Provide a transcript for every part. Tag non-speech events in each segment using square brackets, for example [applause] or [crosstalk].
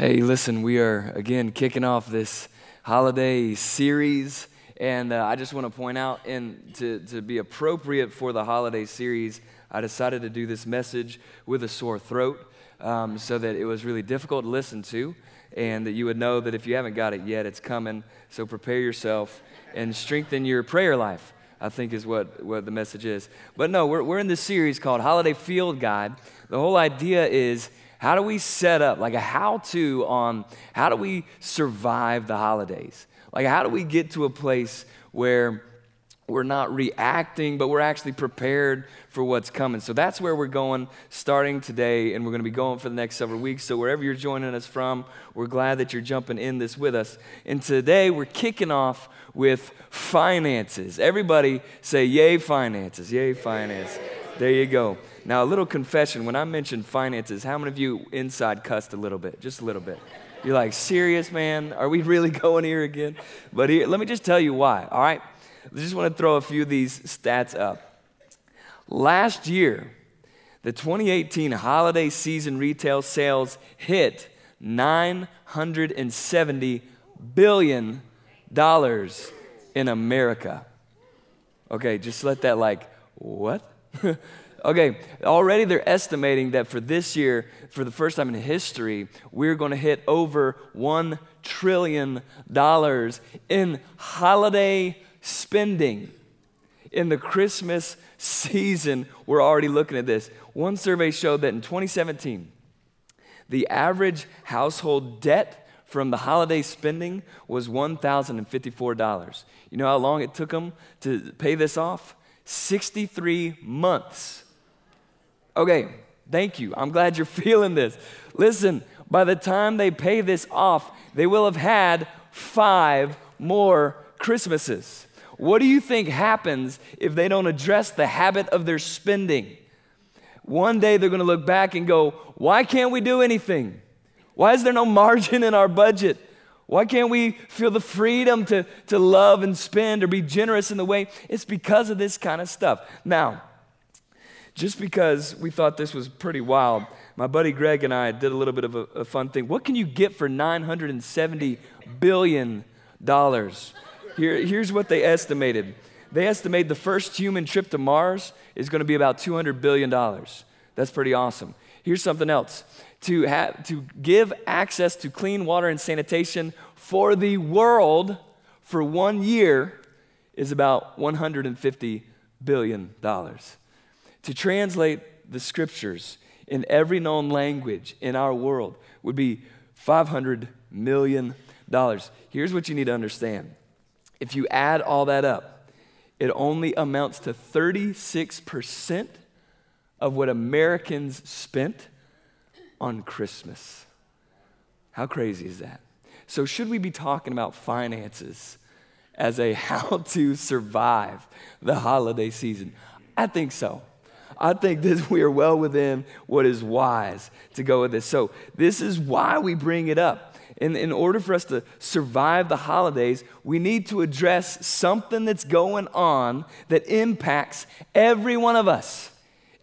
Hey, listen, we are again kicking off this holiday series. And uh, I just want to point out, and to, to be appropriate for the holiday series, I decided to do this message with a sore throat um, so that it was really difficult to listen to, and that you would know that if you haven't got it yet, it's coming. So prepare yourself and strengthen your prayer life, I think is what, what the message is. But no, we're, we're in this series called Holiday Field Guide. The whole idea is how do we set up, like a how to on how do we survive the holidays? Like, how do we get to a place where we're not reacting, but we're actually prepared for what's coming. So that's where we're going starting today, and we're going to be going for the next several weeks. So wherever you're joining us from, we're glad that you're jumping in this with us. And today we're kicking off with finances. Everybody say, Yay, finances! Yay, finance! There you go. Now, a little confession when I mentioned finances, how many of you inside cussed a little bit? Just a little bit. You're like, serious, man? Are we really [laughs] going here again? But here, let me just tell you why, all right? I just want to throw a few of these stats up. Last year, the 2018 holiday season retail sales hit $970 billion in America. Okay, just let that like, what? [laughs] Okay, already they're estimating that for this year, for the first time in history, we're going to hit over $1 trillion in holiday spending. In the Christmas season, we're already looking at this. One survey showed that in 2017, the average household debt from the holiday spending was $1,054. You know how long it took them to pay this off? 63 months. Okay, thank you. I'm glad you're [laughs] feeling this. Listen, by the time they pay this off, they will have had five more Christmases. What do you think happens if they don't address the habit of their spending? One day they're going to look back and go, Why can't we do anything? Why is there no [laughs] margin in our budget? Why can't we feel the freedom to, to love and spend or be generous in the way? It's because of this kind of stuff. Now, just because we thought this was pretty wild, my buddy Greg and I did a little bit of a, a fun thing. What can you get for $970 billion? Here, here's what they estimated they estimate the first human trip to Mars is going to be about $200 billion. That's pretty awesome. Here's something else to, have, to give access to clean water and sanitation for the world for one year is about $150 billion to translate the scriptures in every known language in our world would be $500 million. Here's what you need to understand if you add all that up, it only amounts to 36% of what Americans spent on Christmas. How crazy is that? So, should we be talking about finances as a [laughs] how to survive the holiday season? I think so. I think that we are well within what is wise to go with this. So, this is why we bring it up. In, in order for us to survive the holidays, we need to address something that's going on that impacts every one of us.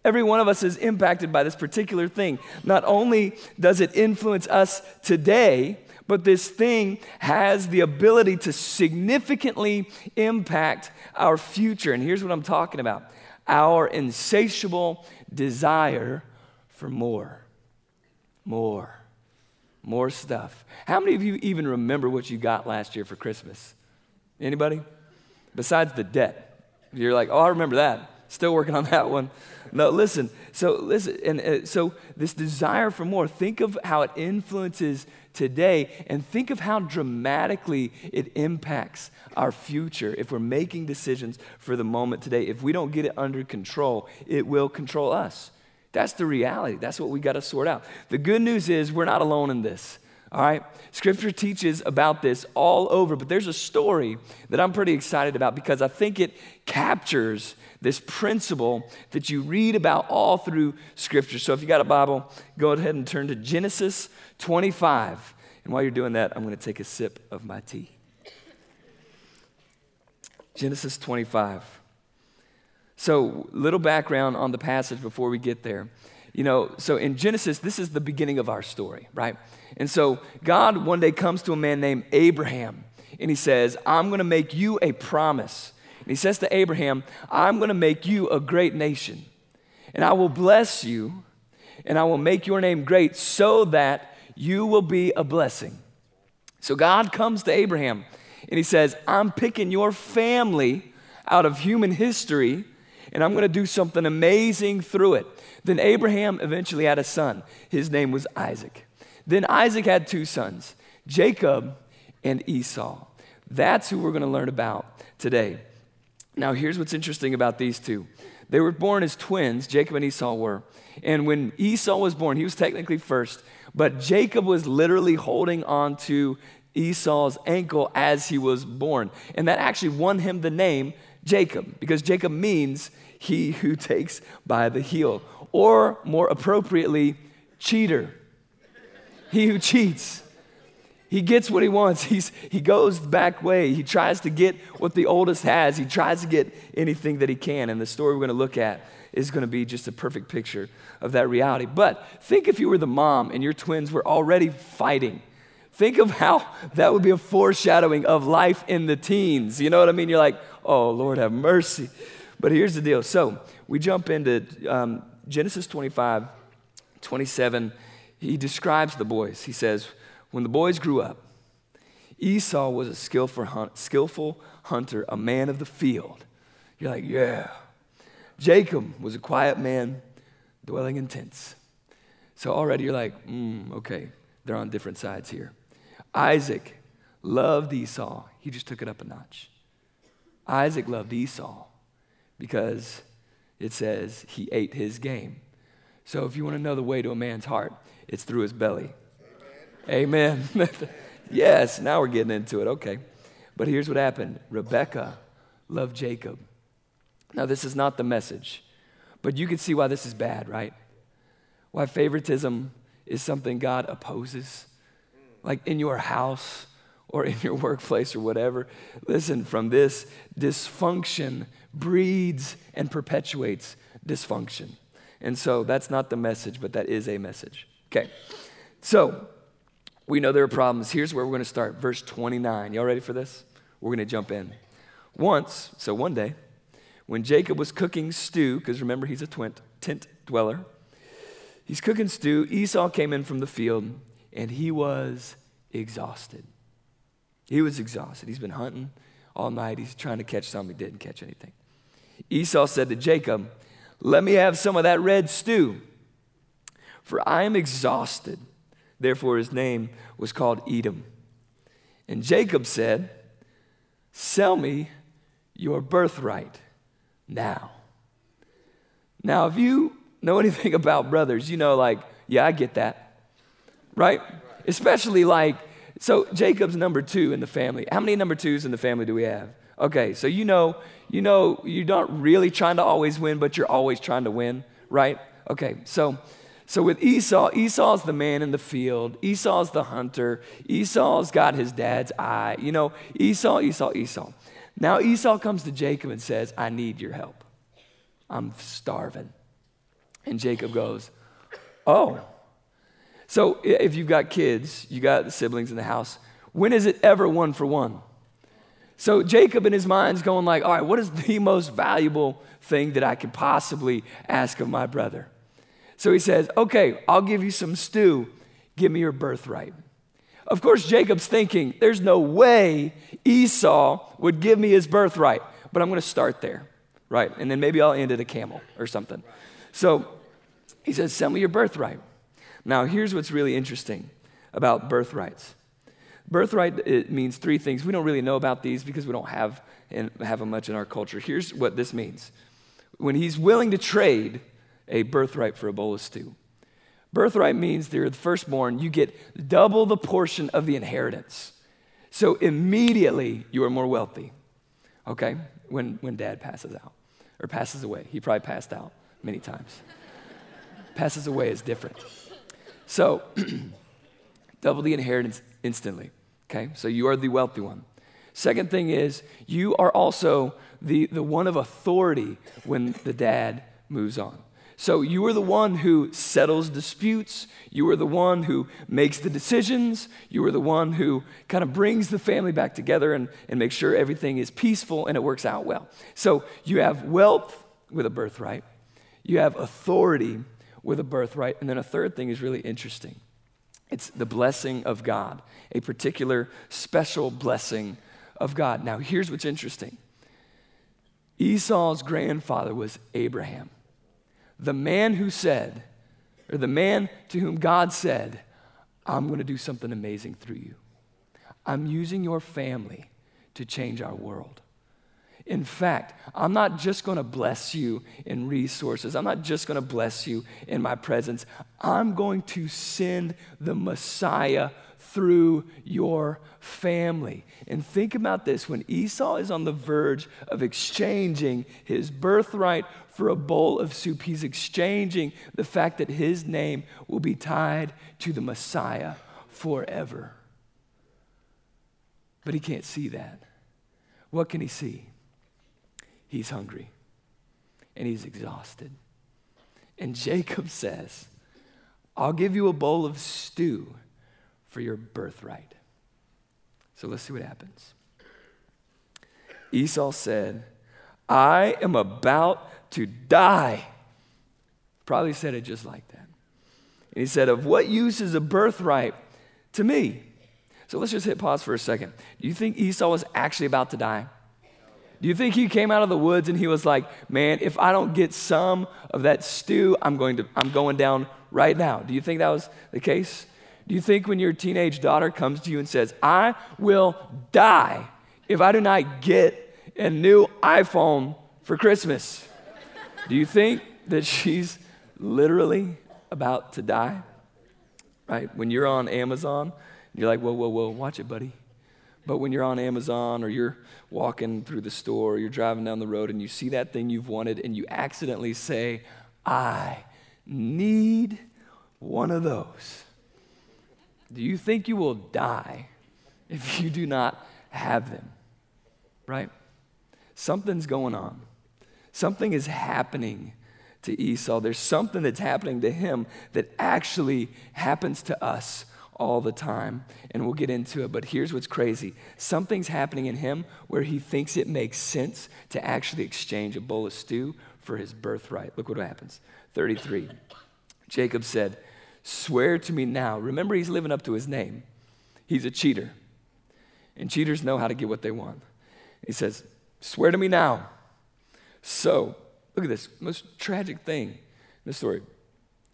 Every one of us is impacted by this particular thing. Not only does it influence us today, but this thing has the ability to significantly impact our future. And here's what I'm talking about our insatiable desire for more. More. More stuff. How many of you even remember what you got last year for Christmas? Anybody? Besides the debt. You're like, oh, I remember that. Still working on [laughs] that one. No, listen. So listen, and uh, so this desire for more. Think of how it influences today, and think of how dramatically it impacts our future if we're making decisions for the moment today. If we don't get it under control, it will control us. That's the reality. That's what we got to sort out. The good news is we're not alone in this. All right? Scripture teaches about this all over, but there's a story that I'm pretty excited about because I think it captures this principle that you read about all through Scripture. So if you got a Bible, go ahead and turn to Genesis 25. And while you're doing that, I'm going to take a sip of my tea. Genesis 25. So, little background on the passage before we get there. you know, so in Genesis, this is the beginning of our story, right? And so God one day comes to a man named Abraham and he says, I'm going to make you a promise. And he says to Abraham, I'm going to make you a great nation, and I will bless you, and I will make your name great so that you will be a blessing. So God comes to Abraham and he says, I'm picking your family out of human history, and I'm going to do something amazing through it. Then Abraham eventually had a son. His name was Isaac. Then Isaac had two sons, Jacob and Esau. That's who we're going to learn about today. Now, here's what's interesting about these two they were born as twins, Jacob and Esau were. And when Esau was born, he was technically first, but Jacob was literally holding on to Esau's ankle as he was born. And that actually won him the name Jacob, because Jacob means he who takes by the heel, or more appropriately, cheater. He who cheats. He gets what he wants. He's, he goes the back way. He tries to get what the oldest has. He tries to get anything that he can. And the story we're going to look at is going to be just a perfect picture of that reality. But think if you were the mom and your twins were already fighting. Think of how that would be a foreshadowing of life in the teens. You know what I mean? You're like, oh, Lord, have mercy. But here's the deal. So we jump into um, Genesis 25, 27. He describes the boys. He says, when the boys grew up, Esau was a skillful, hunt, skillful hunter, a man of the field. You're like, yeah. Jacob was a quiet man dwelling in tents. So already you're like, mm, okay, they're on different sides here. Isaac loved Esau. He just took it up a notch. Isaac loved Esau because it says he ate his game. So if you want to know the way to a man's heart, it's through his belly. Amen. [laughs] yes, now we're getting into it. Okay. But here's what happened Rebecca loved Jacob. Now, this is not the message, but you can see why this is bad, right? Why favoritism is something God opposes. Like in your house or in your [laughs] workplace or whatever. Listen, from this, dysfunction breeds and perpetuates dysfunction. And so that's not the message, but that is a message. Okay. So, we know there are problems. Here's where we're going to start. Verse 29. Y'all ready for this? We're going to jump in. Once, so one day, when Jacob was cooking stew, because remember he's a twint, tent dweller, he's cooking stew. Esau came in from the field and he was exhausted. He was exhausted. He's been hunting all night. He's trying to catch something. He didn't catch anything. Esau said to Jacob, Let me have some of that red stew, for I am exhausted. Therefore, his name was called Edom. And Jacob said, Sell me your birthright now. Now, if you know [laughs] anything about brothers, you know, like, yeah, I get that, right? Especially like, so Jacob's number two in the family. How many number twos in the family do we have? Okay, so you know, you know, you're not really trying to always win, but you're always trying to win, right? Okay, so so with Esau, Esau's the man in the field. Esau's the hunter. Esau's got his dad's eye. You know, Esau, Esau, Esau. Now Esau comes to Jacob and says, I need your help. I'm starving. And Jacob goes, Oh. So if you've got kids, you got siblings in the house, when is it ever one for one? So Jacob in his mind's going like, all right, what is the most valuable thing that I could possibly ask of my brother? So he says, Okay, I'll give you some stew. Give me your birthright. Of course, Jacob's thinking, There's no way Esau would give me his birthright, but I'm going to start there, right? And then maybe I'll end at a camel or something. So he says, Send me your birthright. Now, here's what's really interesting about birthrights. Birthright it means three things. We don't really know about these because we don't have and have them much in our culture. Here's what this means. When he's willing to trade a birthright for a bowl of stew. Birthright means they're the firstborn, you get double the portion of the inheritance. So immediately you are more wealthy, okay? When, when dad passes out or passes away. He probably passed out many times. [laughs] passes away is different. So, [clears throat] double the inheritance instantly, okay? So you are the wealthy one. Second thing is, you are also the, the one of authority when the dad moves on. So you are the one who settles disputes. You are the one who makes the decisions. You are the one who kind of brings the family back together and, and makes sure everything is peaceful and it works out well. So you have wealth with a birthright, you have authority with a birthright, and then a third thing is really interesting it's the blessing of God, a particular special blessing of God. Now, here's what's interesting Esau's grandfather was Abraham the man who said, or the man to whom God said, I'm going to do something amazing through you. I'm using your family to change our world. In fact, I'm not just going to bless you in resources. I'm not just going to bless you in my presence. I'm going to send the Messiah through your family. And think about this when Esau is on the verge of exchanging his birthright for a bowl of soup, he's exchanging the fact that his name will be tied to the Messiah forever. But he can't see that. What can he see? He's hungry and he's exhausted. And Jacob says, I'll give you a bowl of stew for your birthright. So let's see what happens. Esau said, I am about to die. Probably said it just like that. And he said, Of what use is a birthright to me? So let's just hit pause for a second. Do you think Esau was actually about to die? Do you think he came out of the woods and he was like, man, if I don't get some of that stew, I'm going to I'm going down right now. Do you think that was the case? Do you think when your teenage daughter comes to you and says, I will die if I do not get a new iPhone for Christmas? Do you think that she's literally about to die? Right? When you're on Amazon, you're like, whoa, whoa, whoa, watch it, buddy. But when you're on Amazon or you're walking through the store, or you're driving down the road and you see that thing you've wanted and you accidentally say, I need one of those do you think you will die if you do not have them? Right? Something's going on. Something is happening to Esau. There's something that's happening to him that actually happens to us all the time. And we'll get into it. But here's what's crazy something's happening in him where he thinks it makes sense to actually exchange a bowl of stew for his birthright. Look what happens. 33. Jacob said, Swear to me now. Remember, he's living up to his name. He's a cheater. And cheaters know how to get what they want. He says, Swear to me now. So, look at this most tragic thing in the story.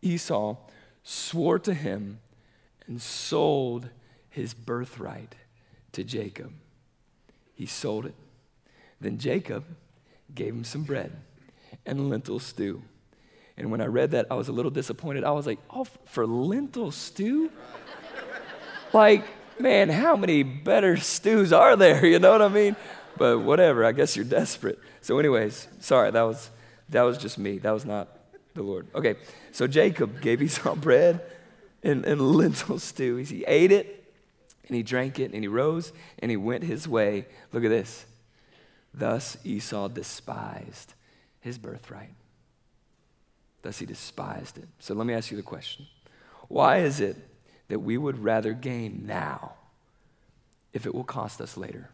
Esau swore to him and sold his birthright to Jacob. He sold it. Then Jacob gave him some bread and lentil stew. And when I read that, I was a little disappointed. I was like, oh, for lentil stew? [laughs] like, man, how many better stews are there? [laughs] You know what I mean? But whatever, I guess you're desperate. So, anyways, sorry, that was that was just me. That was not the Lord. Okay, so Jacob gave Esau bread and, and lentil stew. He ate it and he drank it and he rose and he went his way. Look at this. Thus Esau despised his birthright. Thus he despised it. So let me ask you the question Why is it that we would rather gain now if it will cost us later?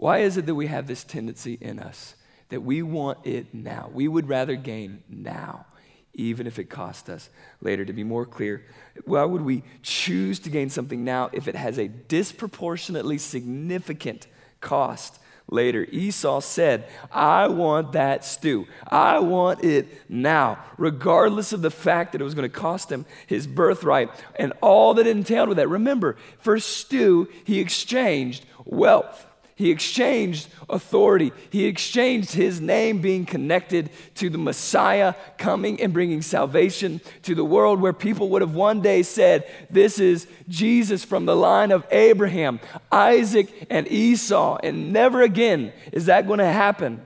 Why is it that we have this tendency in us that we want it now? We would rather gain now, even if it cost us later. To be more clear, why would we choose to gain something now if it has a disproportionately significant cost later. Esau said, I want that stew. I want it now, regardless of the fact that it was going to cost him his birthright and all that entailed with that. Remember, for stew, he exchanged wealth. He exchanged authority. He exchanged his name being connected to the Messiah coming and bringing salvation to the world, where people would have one day said, This is Jesus from the line of Abraham, Isaac, and Esau. And never again is that going to happen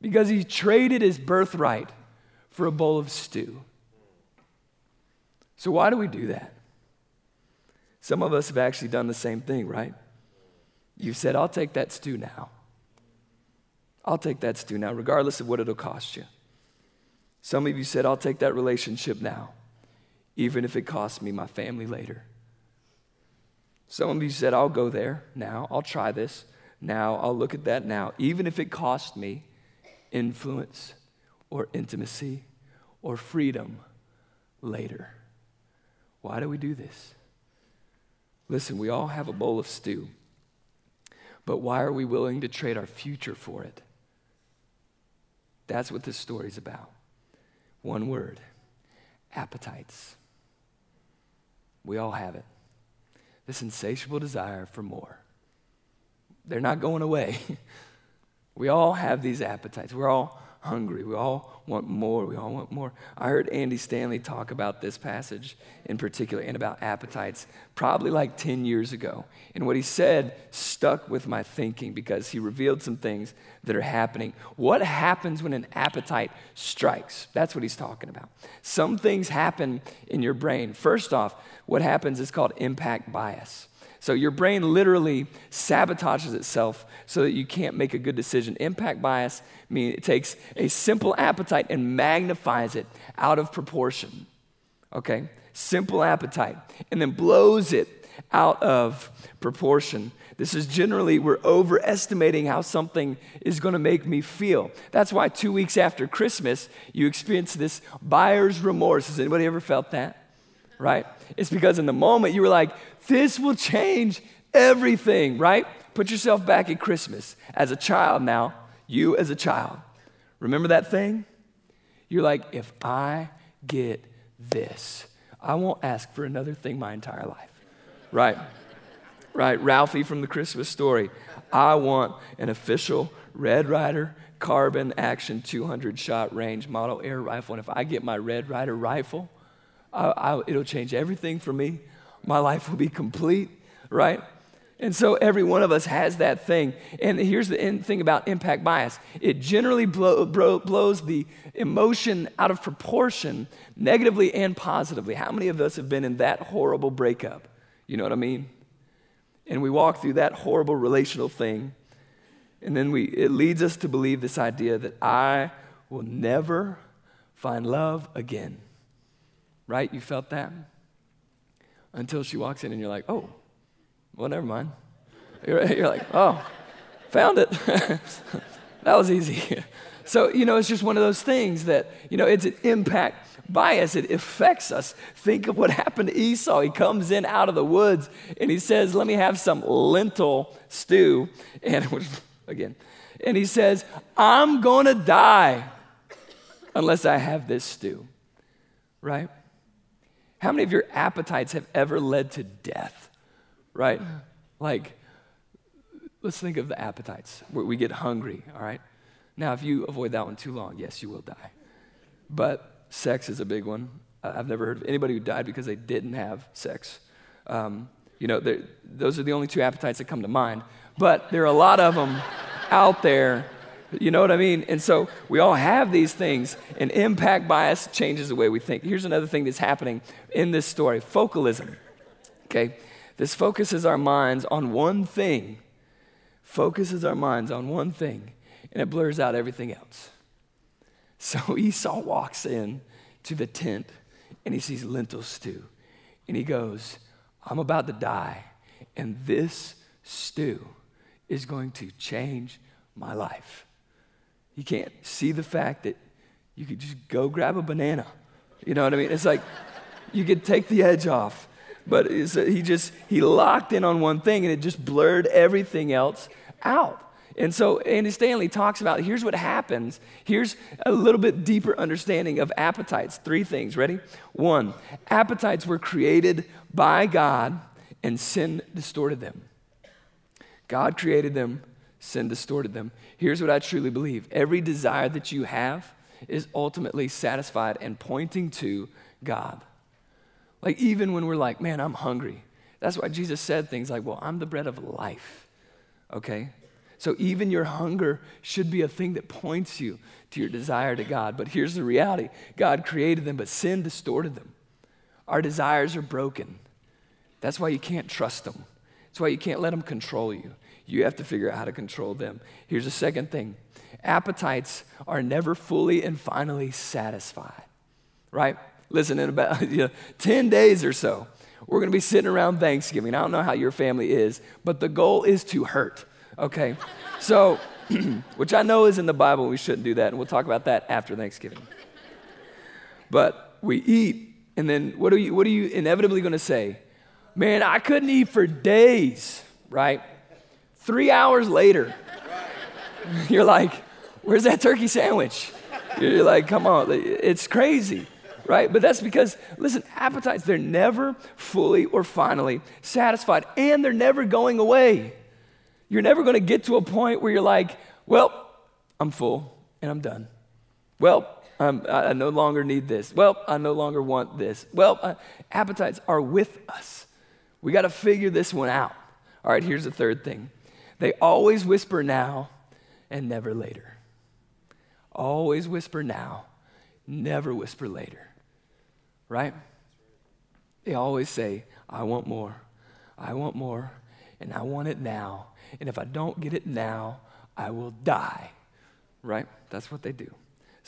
because he traded his birthright for a bowl of stew. So, why do we do that? Some of us have actually done the same thing, right? You've said, I'll take that stew now. I'll take that stew now, regardless of what it'll cost you. Some of you said, I'll take that relationship now, even if it costs me my family later. Some of you said, I'll go there now, I'll try this now, I'll look at that now, even if it costs me influence or intimacy or freedom later. Why do we do this? Listen, we all have a bowl of stew, but why are we willing to trade our future for it? That's what this story's about. One word appetites. We all have it. This insatiable desire for more. They're not going away. [laughs] we all have these appetites. We're all hungry. We all want more. We all want more. I heard Andy Stanley talk about this passage in particular and about appetites probably like 10 years ago. And what he said stuck with my thinking because he revealed some things that are happening. What happens when an appetite strikes? That's what he's talking about. Some things happen in your brain. First off, what happens is called impact bias. So your brain literally sabotages itself so that you can't make a good decision. Impact bias means it takes a simple appetite and magnifies it out of proportion. Okay? Simple appetite. And then blows it out of proportion. This is generally, we're overestimating how something is going to make me feel. That's why two weeks after Christmas, you experience this buyer's remorse. Has anybody ever felt that? Right? It's because in the moment you were like, this will change everything, right? Put yourself back at Christmas as a child now, you as a child. Remember that thing? You're like, if I get this, I won't ask for another thing my entire life. Right? Right? Ralphie from the Christmas story. I want an official Red Ryder carbine action 200 shot range model air rifle. And if I get my Red Ryder rifle, I, I, it'll change everything for me. My life will be complete, right? And so every one of us has that thing. And here's the thing about impact bias it generally blow, blow, blows the emotion out of proportion, negatively and positively. How many of us have been in that horrible breakup? You know what I mean? And we walk through that horrible relational thing. And then we, it leads us to believe this idea that I will never find love again. Right? You felt that? Until she walks in and you're like, oh, well, never mind. You're, [laughs] you're like, oh, found it. [laughs] that was easy. [laughs] so, you know, it's just one of those things that, you know, it's an impact bias. It affects us. Think of what happened to Esau. He comes in out of the woods and he says, let me have some lentil stew. And again, and he says, I'm going to die unless I have this stew. Right? How many of your appetites have ever led to death? Right? Like, let's think of the appetites where we get hungry, all right? Now, if you avoid that one too long, yes, you will die. But sex is a big one. I've never heard of anybody who died because they didn't have sex. Um, you know, those are the only two appetites that come to mind. But there are a lot of them out there you know what I mean? And so we all have these things, and impact bias changes the way we think. Here's another thing that's happening in this story focalism. Okay? This focuses our minds on one thing, focuses our minds on one thing, and it blurs out everything else. So [laughs] Esau walks in to the tent and he sees lentil stew. And he goes, I'm about to die, and this stew is going to change my life. You can't see the fact that you could just go grab a banana. You know what I mean? It's like you could take the edge off. But he just, he locked in on one thing and it just blurred everything else out. And so Andy Stanley talks about here's what happens. Here's a little bit deeper understanding of appetites. Three things. Ready? One, appetites were created by God and sin distorted them. God created them, sin distorted them. Here's what I truly believe every desire that you have is ultimately satisfied and pointing to God. Like, even when we're like, man, I'm hungry. That's why Jesus said things like, well, I'm the bread of life. Okay? So, even your hunger should be a thing that points you to your desire to God. But here's the reality God created them, but sin distorted them. Our desires are broken. That's why you can't trust them. That's why you can't let them control you. You have to figure out how to control them. Here's the second thing appetites are never fully and finally satisfied, right? Listen, in about [laughs] you know, 10 days or so, we're going to be sitting around Thanksgiving. I don't know how your family is, but the goal is to hurt, okay? So, [clears throat] which I know is in the Bible, we shouldn't do that, and we'll talk about that after Thanksgiving. But we eat, and then what are you, what are you inevitably going to say? Man, I couldn't eat for days, right? Three hours later, you're like, where's that turkey sandwich? You're like, come on, it's crazy, right? But that's because, listen, appetites, they're never fully or finally satisfied, and they're never going away. You're never going to get to a point where you're like, well, I'm full and I'm done. Well, I'm, i no longer need this. Well, I no longer want this. Well, uh, appetites are with us. We got to figure this one out. All right, here's the third thing they always whisper now and never later. Always whisper now, never whisper later. Right? They always say, I want more, I want more, and I want it now. And if I don't get it now, I will die. Right? That's what they do.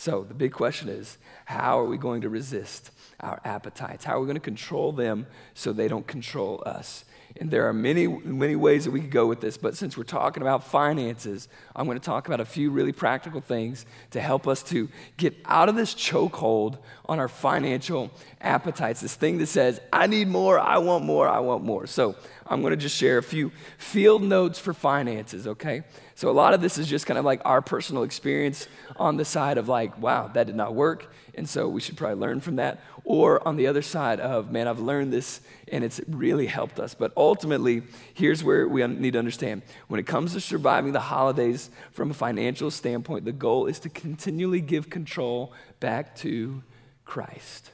So the big question is how are we going to resist our appetites? How are we going to control them so they don't control us? And there are many, many ways that we could go with this, but since we're talking about finances, I'm going to talk about a few really practical things to help us to get out of this chokehold on our financial appetites. This thing that says, I need more, I want more, I want more. So I'm going to just share a few field notes for finances, okay? So a lot of this is just kind of like our personal experience on the side of like, wow, that did not work. And so we should probably learn from that. Or on the other side of, man, I've learned this and it's really helped us. But ultimately, here's where we need to understand when it comes to surviving the holidays from a financial standpoint, the goal is to continually give control back to Christ.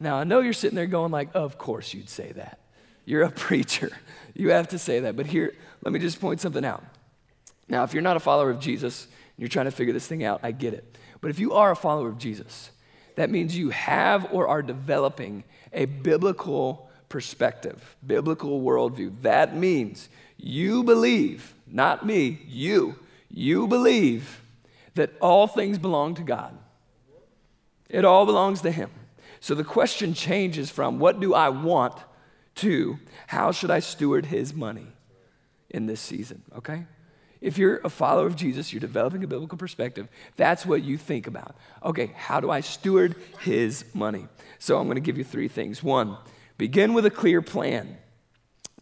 Now, I know you're sitting there going, like, of course you'd say that. You're a [laughs] preacher. You have to say that. But here, let me just point something out. Now, if you're not a follower of Jesus and you're trying to figure this thing out, I get it. But if you are a follower of Jesus, that means you have or are developing a biblical perspective, biblical worldview. That means you believe, not me, you, you believe that all things belong to God. It all belongs to Him. So the question changes from what do I want to how should I steward His money in this season, okay? If you're a follower of Jesus, you're developing a biblical perspective, that's what you think about. Okay, how do I steward his money? So I'm going to give you three things. One, begin with a clear plan.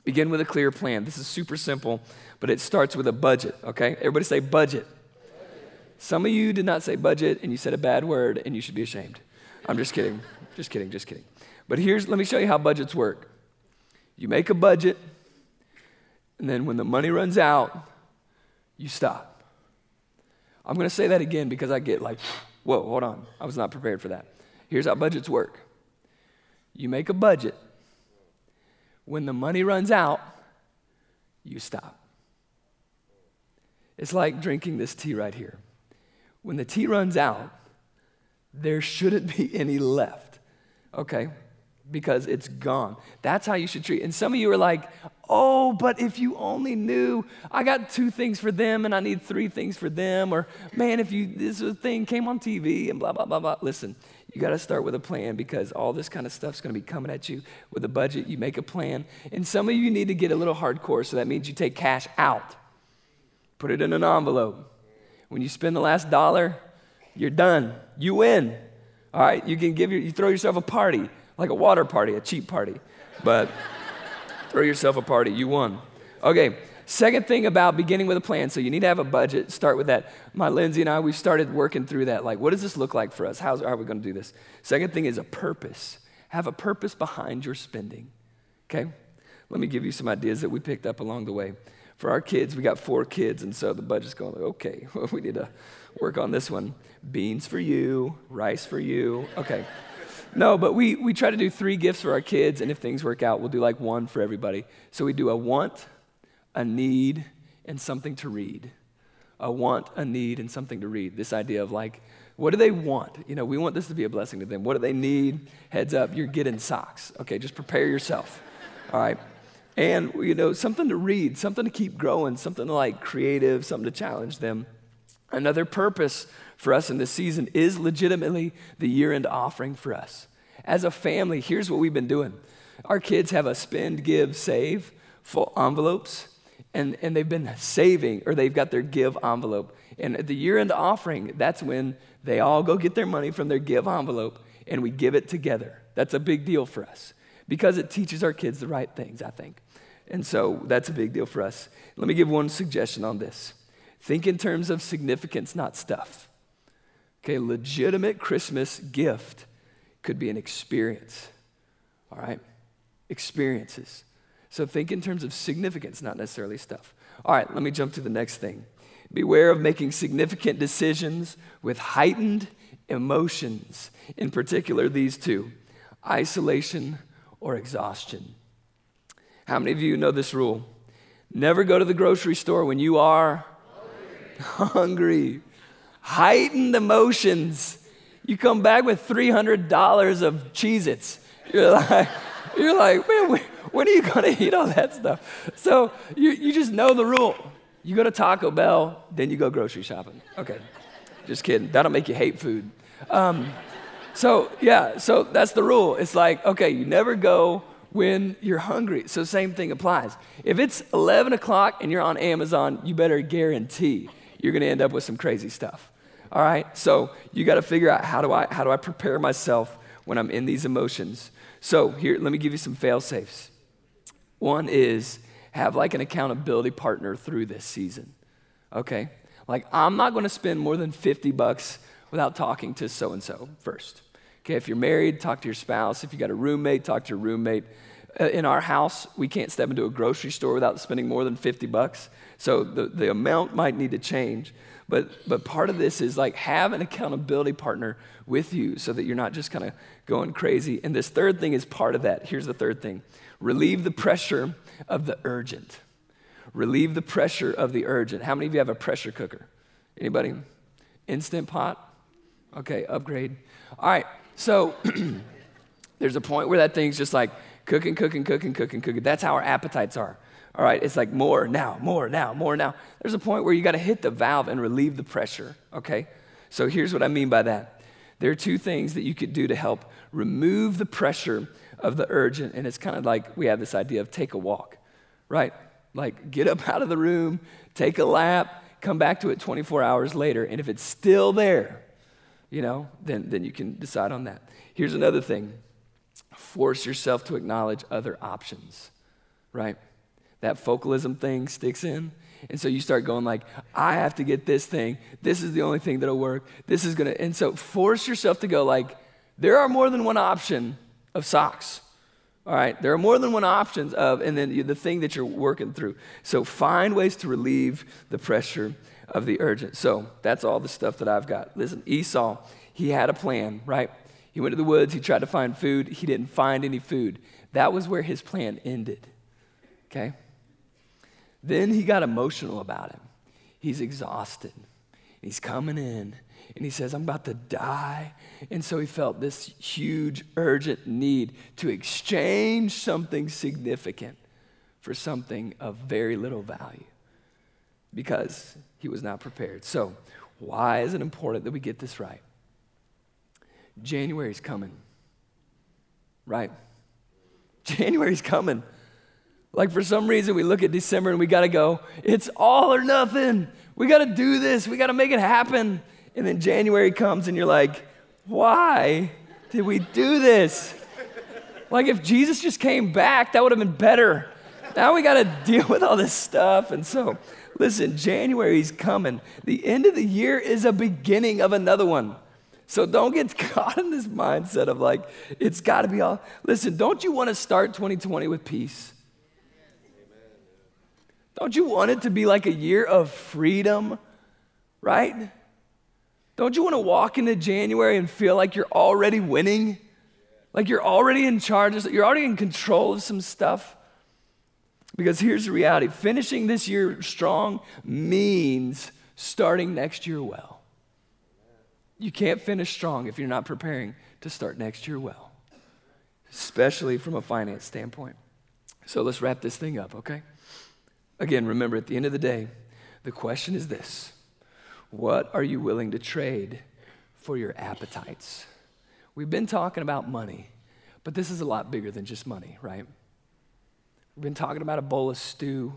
Begin with a clear plan. This is super simple, but it starts with a budget, okay? Everybody say budget. Some of you did not say budget and you said a bad word and you should be ashamed. I'm just kidding. Just kidding, just kidding. But here's let me show you how budgets work. You make a budget, and then when the money runs out, you stop. I'm going to say that again because I get like, whoa, hold on. I was not prepared for that. Here's how budgets work you make a budget. When the money runs out, you stop. It's like drinking this tea right here. When the tea runs out, there shouldn't be any left. Okay? Because it's gone. That's how you should treat. And some of you are like, oh, but if you only knew, I got two things for them and I need three things for them. Or, man, if you, this thing came on TV and blah, blah, blah, blah. Listen, you got to start with a plan because all this kind of stuff's going to be coming at you with a budget. You make a plan. And some of you need to get a little hardcore. So that means you take cash out, put it in an envelope. When you spend the last dollar, you're done. You win. All right, you can give your, you throw yourself a party like a water party, a cheap party. But throw yourself a party, you won. Okay, second thing about beginning with a plan. So you need to have a budget. Start with that. My Lindsay and I, we've started working through that. Like, what does this look like for us? How are we going to do this? Second thing is a purpose. Have a purpose behind your spending. Okay? Let me give you some ideas that we picked up along the way. For our kids, we got four kids, and so the budget's going like, okay, well, [laughs] we need to work on this one. Beans for you, rice for you. Okay. No, but we, we try to do three gifts for our kids, and if things work out, we'll do like one for everybody. So we do a want, a need, and something to read. A want, a need, and something to read. This idea of like, what do they want? You know, we want this to be a blessing to them. What do they need? Heads up, you're getting socks. Okay, just prepare yourself. All right. and you know something to read something to keep growing something like creative something to challenge them another purpose for us in this season is legitimately the year-end offering for us. As a family here's what we've been doing. Our kids have a spend give save full envelopes and, and they've been saving or they've got their give envelope. And at the year-end offering that's when they all go get their money from their give envelope and we give it together. That's a big deal for us because it teaches our kids the right things i think. And so that's a big deal for us. Let me give one suggestion on this. Think in terms of significance, not stuff. Okay, legitimate Christmas gift could be an experience. All right? Experiences. So think in terms of significance, not necessarily stuff. All right, let me jump to the next thing. Beware of making significant decisions with heightened emotions, in particular, these two isolation or exhaustion. How many of you know this rule? Never go to the grocery store when you are hungry. hungry. Heightened emotions. You come back with $300 of Cheez Its. You're like, [laughs] you're like, man, when are you going [laughs] to eat all that stuff? So you, you just know the rule. You go to Taco Bell, then you go grocery shopping. Okay, just kidding. That'll make you hate food. Um, so, yeah, so that's the rule. It's like, okay, you never go when you're hungry. So, same thing applies. If it's 11 o'clock and you're on Amazon, you better guarantee you're going to end up with some crazy stuff. All right? So, you got to figure out how do, I, how do I prepare myself when I'm in these emotions. So, here, let me give you some fail safes. One is have like an accountability partner through this season. Okay? Like, I'm not going to spend more than 50 bucks without talking to so and so first. Okay, if you're married, talk to your spouse. If you got a roommate, talk to your roommate. Uh, in our house, we can't step into a grocery store without spending more than 50 bucks. So the, the amount might need to change. But, but part of this is like have an accountability partner with you so that you're not just kind of going crazy. And this third thing is part of that. Here's the third thing relieve the pressure of the urgent. Relieve the pressure of the urgent. How many of you have a pressure cooker? Anybody? Instant pot? Okay, upgrade. All right. So [clears throat] there's a point where that thing's just like cooking, cooking, cooking, cooking, cooking. That's how our appetites are. All right, it's like more now, more now, more now. There's a point where you got to hit the valve and relieve the pressure, okay? So here's what I mean by that. There are two things that you could do to help remove the pressure of the urgent, and it's kind of like we have this idea of take a walk, right? Like get up [laughs] out of the room, take a lap, come back to it 24 hours later, and if it's still there, you know, then, then you can decide on that. Here's another thing force yourself to acknowledge other options, right? That focalism thing sticks in. And so you start going like, I have to get this thing. This is the only thing that'll work. This is to, and so force yourself to go like, there are more than one option of socks. All right, there are more than one options of, and then the thing that you're working through. So find ways to relieve the pressure of the urgent. So that's all the stuff that I've got. Listen, Esau, he had a plan, right? He went to the woods, he tried to find food, he didn't find any food. That was where his plan ended, okay? Then he got emotional about it. He's exhausted. He's coming in and he says, I'm about to die. And so he felt this huge, urgent need to exchange something significant for something of very little value because he was not prepared. So, why is it important that we get this right? January's coming, right? [laughs] January's coming. Like for some reason, we look at December and we got to go, it's all or nothing. We got to do this. We got to make it happen. And then January comes and you're like, why did we do this? Like if Jesus just came back, that would have been better. Now we got to [laughs] deal with all this stuff. And so Listen, January's coming. The end of the year is a beginning of another one. So don't get [laughs] caught in this mindset of like, it's got to be all. Listen, don't you want to start 2020 with peace? Don't you want it to be like a year of freedom, right? Don't you want to walk into January and feel like you're already winning? Like you're already in charge, you're already in control of some stuff? Because here's the reality finishing this year strong means starting next year well. You can't finish strong if you're not preparing to start next year well, especially from a finance standpoint. So let's wrap this thing up, okay? Again, remember at the end of the day, the question is this What are you willing to trade for your appetites? We've been talking about money, but this is a lot bigger than just money, right? We've been talking about a bowl of stew.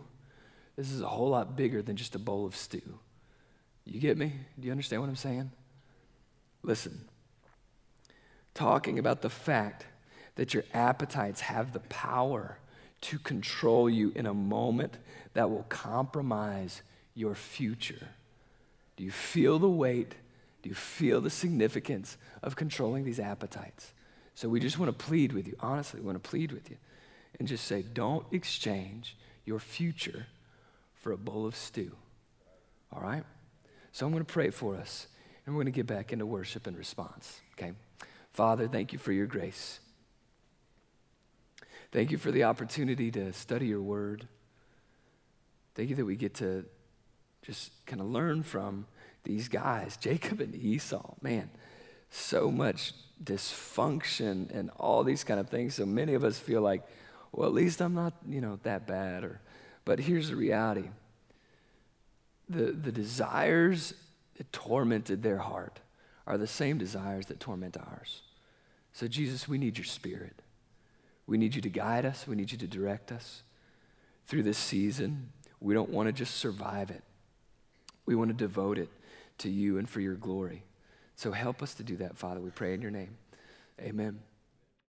This is a whole lot bigger than just a bowl of stew. You get me? Do you understand what I'm saying? Listen, talking about the fact that your appetites have the power to control you in a moment that will compromise your future. Do you feel the weight? Do you feel the significance of controlling these appetites? So we just want to plead with you, honestly, we want to plead with you and just say, don't exchange your future for a bowl of stew. All right? So I'm going to pray for us, and we're going to get back into worship and response. Okay? Father, thank you for your grace. Thank you for the opportunity to study your word. Thank you that we get to just kind of learn from these guys, Jacob and Esau. Man, so much dysfunction and all these kind of things. So many of us feel like, well, at least I'm not, you know, that bad. Or, but here's the reality: the the desires that tormented their heart are the same desires that torment ours. So Jesus, we need your Spirit. We need you to guide us. We need you to direct us through this season. We don't want to just survive it, we want to devote it to you and for your glory. So help us to do that, Father. We pray in your name. Amen.